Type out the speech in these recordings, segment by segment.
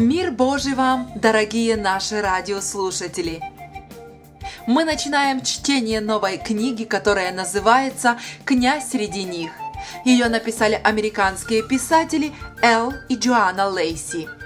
Мир Божий вам, дорогие наши радиослушатели! Мы начинаем чтение новой книги, которая называется «Князь среди них». Ее написали американские писатели Эл и Джоанна Лейси –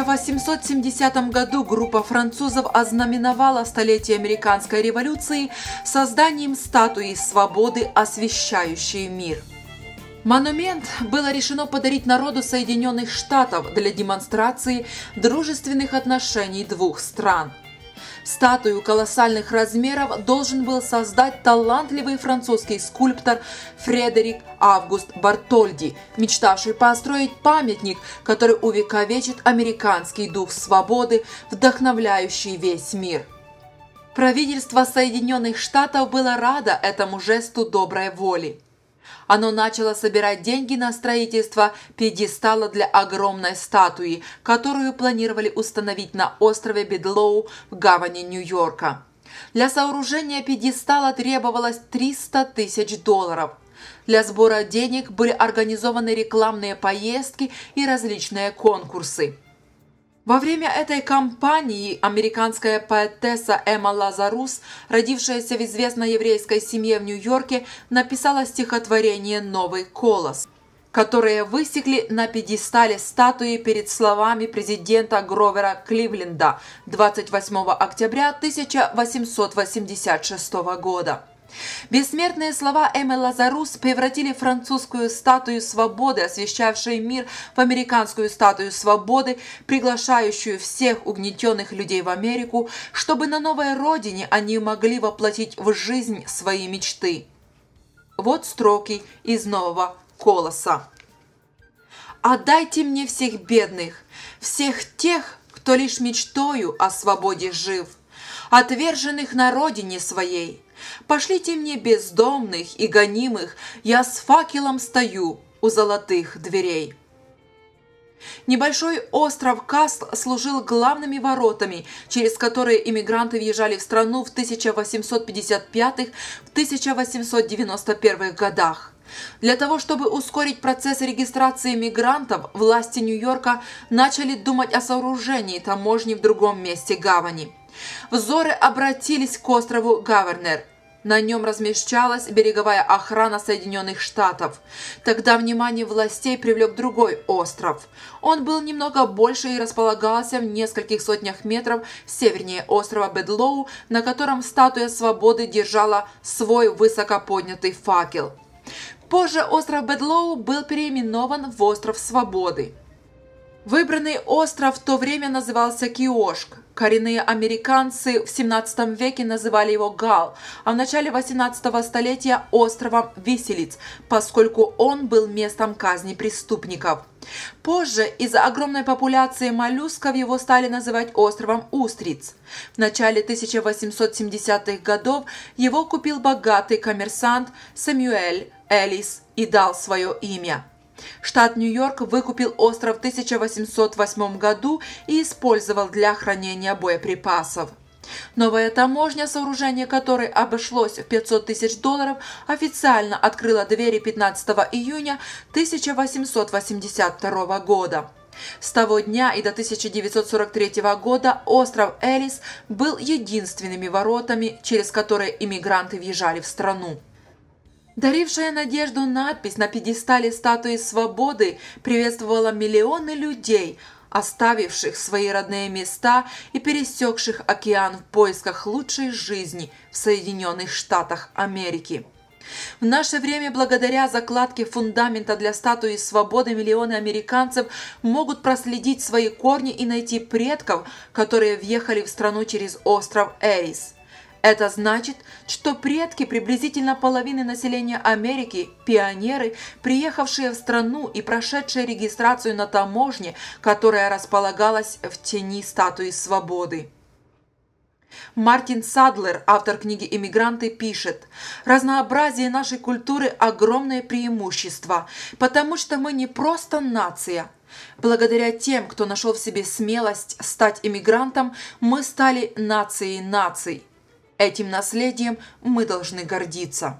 1870 году группа французов ознаменовала столетие американской революции созданием статуи свободы, освещающей мир. Монумент было решено подарить народу Соединенных Штатов для демонстрации дружественных отношений двух стран – Статую колоссальных размеров должен был создать талантливый французский скульптор Фредерик Август Бартольди, мечтавший построить памятник, который увековечит американский дух свободы, вдохновляющий весь мир. Правительство Соединенных Штатов было радо этому жесту доброй воли. Оно начало собирать деньги на строительство пьедестала для огромной статуи, которую планировали установить на острове Бедлоу в гавани Нью-Йорка. Для сооружения пьедестала требовалось 300 тысяч долларов. Для сбора денег были организованы рекламные поездки и различные конкурсы. Во время этой кампании американская поэтесса Эмма Лазарус, родившаяся в известной еврейской семье в Нью-Йорке, написала стихотворение «Новый колос», которое высекли на пьедестале статуи перед словами президента Гровера Кливленда 28 октября 1886 года. Бессмертные слова Эммы Лазарус превратили французскую статую свободы, освещавшую мир, в американскую статую свободы, приглашающую всех угнетенных людей в Америку, чтобы на новой родине они могли воплотить в жизнь свои мечты. Вот строки из нового колоса. «Отдайте мне всех бедных, всех тех, кто лишь мечтою о свободе жив, отверженных на родине своей, Пошлите мне бездомных и гонимых, я с факелом стою у золотых дверей. Небольшой остров Каст служил главными воротами, через которые иммигранты въезжали в страну в 1855-1891 годах. Для того, чтобы ускорить процесс регистрации мигрантов, власти Нью-Йорка начали думать о сооружении таможни в другом месте гавани. Взоры обратились к острову Гавернер – на нем размещалась береговая охрана Соединенных Штатов. Тогда внимание властей привлек другой остров. Он был немного больше и располагался в нескольких сотнях метров севернее острова Бедлоу, на котором статуя свободы держала свой высоко поднятый факел. Позже остров Бедлоу был переименован в остров Свободы. Выбранный остров в то время назывался Киошк. Коренные американцы в 17 веке называли его Гал, а в начале 18 столетия островом Виселиц, поскольку он был местом казни преступников. Позже из-за огромной популяции моллюсков его стали называть островом Устриц. В начале 1870-х годов его купил богатый коммерсант Сэмюэль Элис и дал свое имя. Штат Нью-Йорк выкупил остров в 1808 году и использовал для хранения боеприпасов. Новая таможня, сооружение которой обошлось в 500 тысяч долларов, официально открыла двери 15 июня 1882 года. С того дня и до 1943 года остров Элис был единственными воротами, через которые иммигранты въезжали в страну. Дарившая надежду надпись на пьедестале статуи свободы приветствовала миллионы людей, оставивших свои родные места и пересекших океан в поисках лучшей жизни в Соединенных Штатах Америки. В наше время благодаря закладке фундамента для статуи свободы миллионы американцев могут проследить свои корни и найти предков, которые въехали в страну через остров Эрис – это значит, что предки приблизительно половины населения Америки, пионеры, приехавшие в страну и прошедшие регистрацию на таможне, которая располагалась в тени статуи свободы. Мартин Садлер, автор книги «Иммигранты», пишет, «Разнообразие нашей культуры – огромное преимущество, потому что мы не просто нация. Благодаря тем, кто нашел в себе смелость стать иммигрантом, мы стали нацией наций». Этим наследием мы должны гордиться.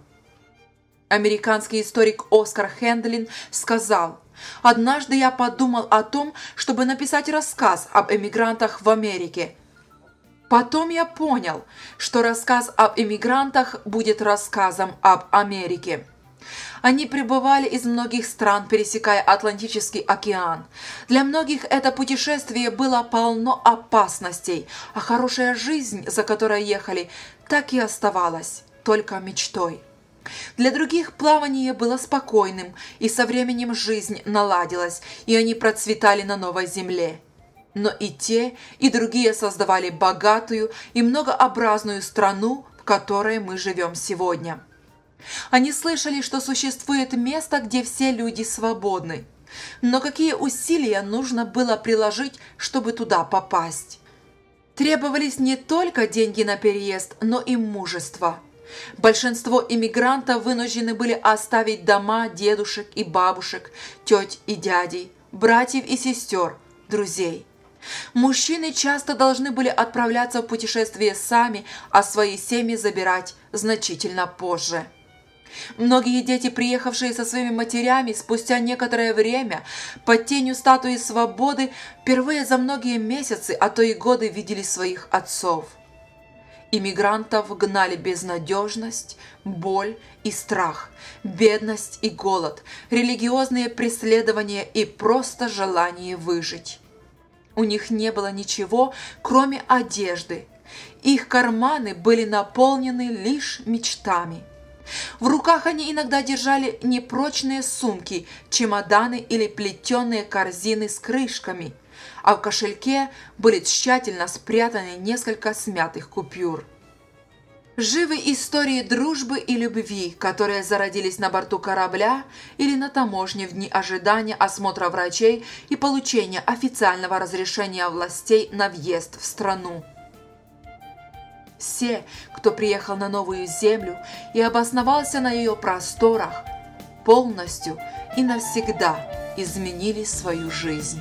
Американский историк Оскар Хендлин сказал, «Однажды я подумал о том, чтобы написать рассказ об эмигрантах в Америке. Потом я понял, что рассказ об эмигрантах будет рассказом об Америке». Они прибывали из многих стран, пересекая Атлантический океан. Для многих это путешествие было полно опасностей, а хорошая жизнь, за которой ехали, так и оставалась только мечтой. Для других плавание было спокойным, и со временем жизнь наладилась, и они процветали на новой земле. Но и те, и другие создавали богатую и многообразную страну, в которой мы живем сегодня. Они слышали, что существует место, где все люди свободны. Но какие усилия нужно было приложить, чтобы туда попасть? Требовались не только деньги на переезд, но и мужество. Большинство иммигрантов вынуждены были оставить дома дедушек и бабушек, теть и дядей, братьев и сестер, друзей. Мужчины часто должны были отправляться в путешествие сами, а свои семьи забирать значительно позже. Многие дети, приехавшие со своими матерями спустя некоторое время под тенью статуи свободы, впервые за многие месяцы, а то и годы видели своих отцов. Иммигрантов гнали безнадежность, боль и страх, бедность и голод, религиозные преследования и просто желание выжить. У них не было ничего, кроме одежды. Их карманы были наполнены лишь мечтами – в руках они иногда держали непрочные сумки, чемоданы или плетеные корзины с крышками, а в кошельке были тщательно спрятаны несколько смятых купюр. Живы истории дружбы и любви, которые зародились на борту корабля или на таможне в дни ожидания осмотра врачей и получения официального разрешения властей на въезд в страну. Все, кто приехал на новую землю и обосновался на ее просторах, полностью и навсегда изменили свою жизнь.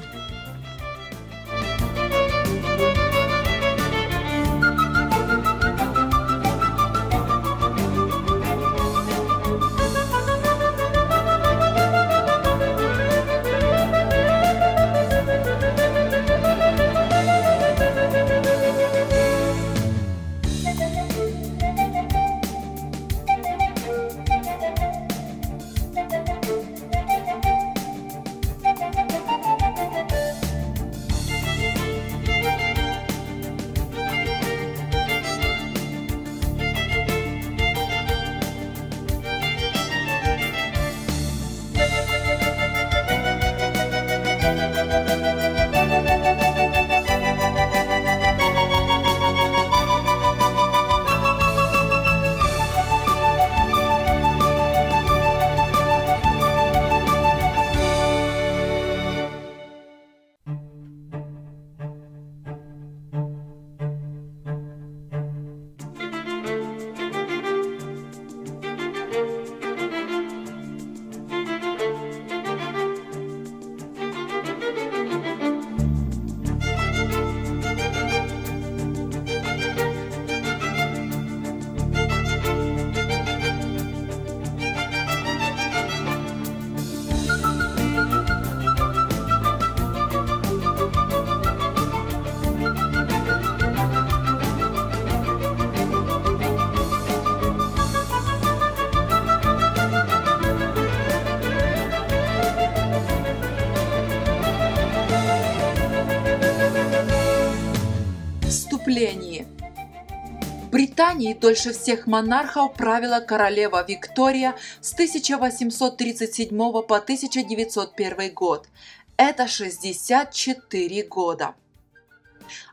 В Британии дольше всех монархов правила королева Виктория с 1837 по 1901 год. Это 64 года.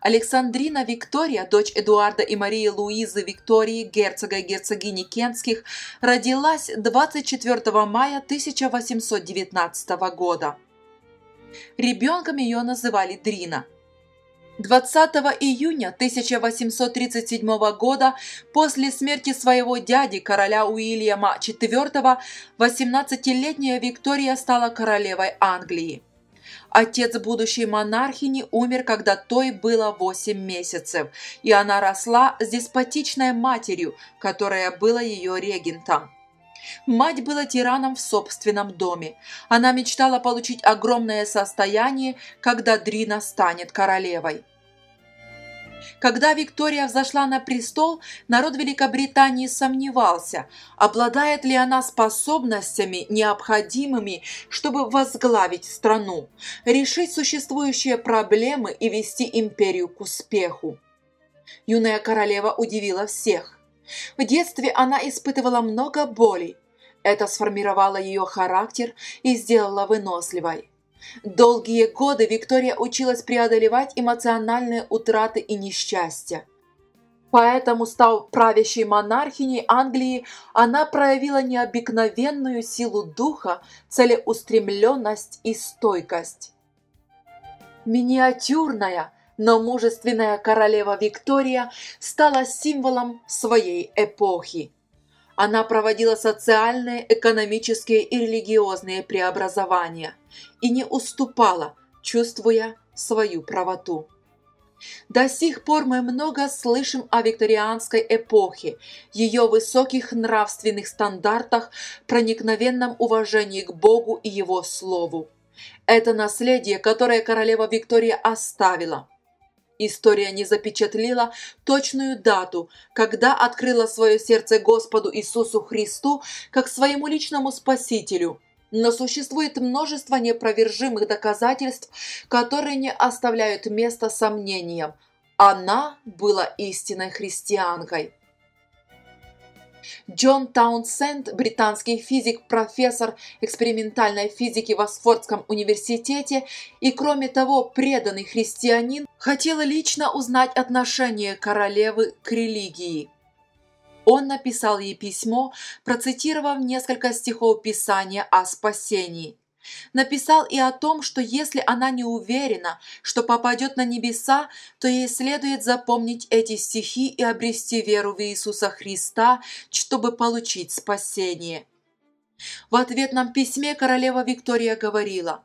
Александрина Виктория, дочь Эдуарда и Марии Луизы Виктории, герцога и герцогини Кентских, родилась 24 мая 1819 года. Ребенком ее называли Дрина. 20 июня 1837 года, после смерти своего дяди, короля Уильяма IV, 18-летняя Виктория стала королевой Англии. Отец будущей монархини умер, когда той было 8 месяцев, и она росла с деспотичной матерью, которая была ее регентом. Мать была тираном в собственном доме. Она мечтала получить огромное состояние, когда Дрина станет королевой. Когда Виктория взошла на престол, народ Великобритании сомневался, обладает ли она способностями, необходимыми, чтобы возглавить страну, решить существующие проблемы и вести империю к успеху. Юная королева удивила всех. В детстве она испытывала много боли. Это сформировало ее характер и сделало выносливой. Долгие годы Виктория училась преодолевать эмоциональные утраты и несчастья. Поэтому, став правящей монархиней Англии, она проявила необыкновенную силу духа, целеустремленность и стойкость. Миниатюрная, но мужественная королева Виктория стала символом своей эпохи. Она проводила социальные, экономические и религиозные преобразования и не уступала, чувствуя свою правоту. До сих пор мы много слышим о викторианской эпохе, ее высоких нравственных стандартах, проникновенном уважении к Богу и Его Слову. Это наследие, которое королева Виктория оставила – История не запечатлила точную дату, когда открыла свое сердце Господу Иисусу Христу как своему личному Спасителю. Но существует множество непровержимых доказательств, которые не оставляют места сомнениям. Она была истинной христианкой. Джон Таунсенд, британский физик, профессор экспериментальной физики в Осфордском университете и, кроме того, преданный христианин, хотел лично узнать отношение королевы к религии. Он написал ей письмо, процитировав несколько стихов Писания о спасении – Написал и о том, что если она не уверена, что попадет на небеса, то ей следует запомнить эти стихи и обрести веру в Иисуса Христа, чтобы получить спасение. В ответном письме королева Виктория говорила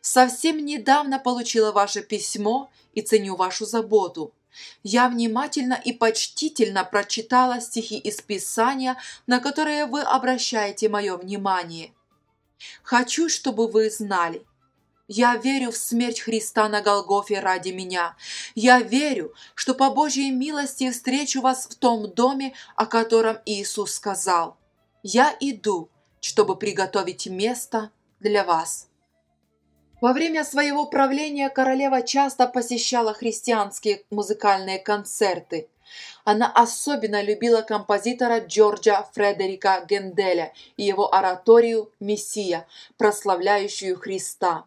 «Совсем недавно получила ваше письмо и ценю вашу заботу. Я внимательно и почтительно прочитала стихи из Писания, на которые вы обращаете мое внимание». Хочу, чтобы вы знали. Я верю в смерть Христа на Голгофе ради меня. Я верю, что по Божьей милости встречу вас в том доме, о котором Иисус сказал. Я иду, чтобы приготовить место для вас. Во время своего правления королева часто посещала христианские музыкальные концерты. Она особенно любила композитора Джорджа Фредерика Генделя и его ораторию «Мессия», прославляющую Христа.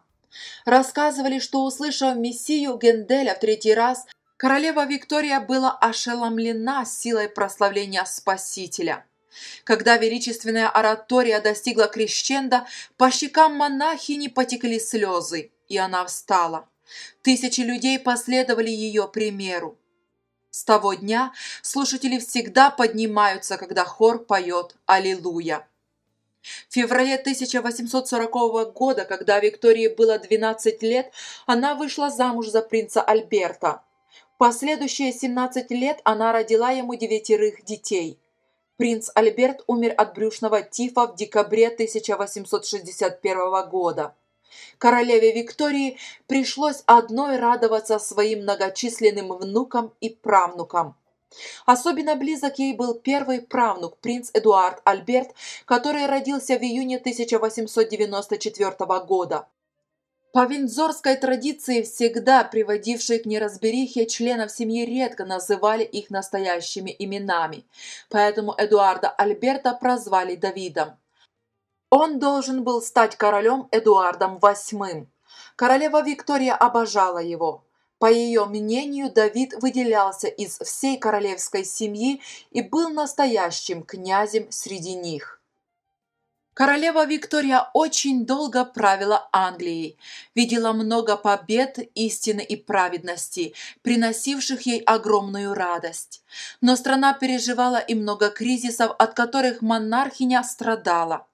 Рассказывали, что, услышав «Мессию» Генделя в третий раз, королева Виктория была ошеломлена силой прославления Спасителя. Когда величественная оратория достигла крещенда, по щекам монахини потекли слезы, и она встала. Тысячи людей последовали ее примеру. С того дня слушатели всегда поднимаются, когда хор поет «Аллилуйя». В феврале 1840 года, когда Виктории было 12 лет, она вышла замуж за принца Альберта. Последующие 17 лет она родила ему девятерых детей. Принц Альберт умер от брюшного тифа в декабре 1861 года. Королеве Виктории пришлось одной радоваться своим многочисленным внукам и правнукам. Особенно близок ей был первый правнук, принц Эдуард Альберт, который родился в июне 1894 года. По виндзорской традиции, всегда приводившей к неразберихе, членов семьи редко называли их настоящими именами, поэтому Эдуарда Альберта прозвали Давидом. Он должен был стать королем Эдуардом VIII. Королева Виктория обожала его. По ее мнению, Давид выделялся из всей королевской семьи и был настоящим князем среди них. Королева Виктория очень долго правила Англией, видела много побед, истины и праведности, приносивших ей огромную радость. Но страна переживала и много кризисов, от которых монархиня страдала.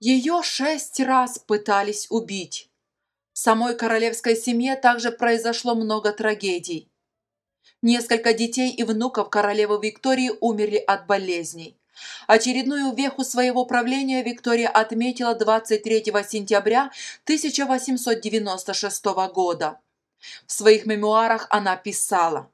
Ее шесть раз пытались убить. В самой королевской семье также произошло много трагедий. Несколько детей и внуков королевы Виктории умерли от болезней. Очередную веху своего правления Виктория отметила 23 сентября 1896 года. В своих мемуарах она писала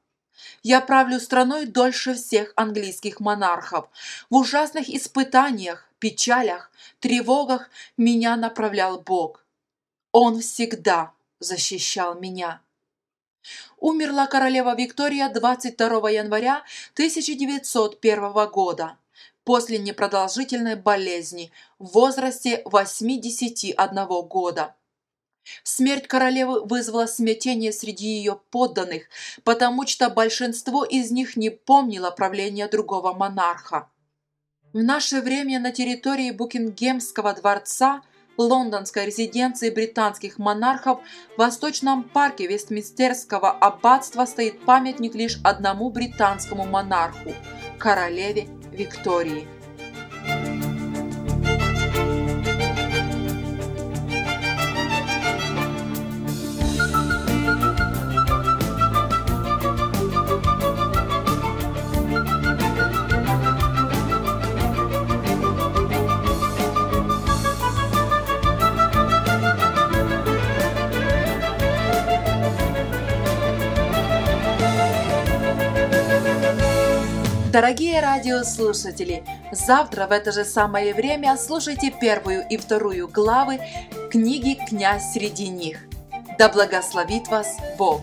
«Я правлю страной дольше всех английских монархов. В ужасных испытаниях, печалях, тревогах меня направлял Бог. Он всегда защищал меня». Умерла королева Виктория 22 января 1901 года после непродолжительной болезни в возрасте 81 года. Смерть королевы вызвала смятение среди ее подданных, потому что большинство из них не помнило правления другого монарха. В наше время на территории Букингемского дворца, лондонской резиденции британских монархов, в Восточном парке Вестминстерского аббатства стоит памятник лишь одному британскому монарху – королеве Виктории. Дорогие радиослушатели, завтра в это же самое время слушайте первую и вторую главы книги «Князь среди них». Да благословит вас Бог!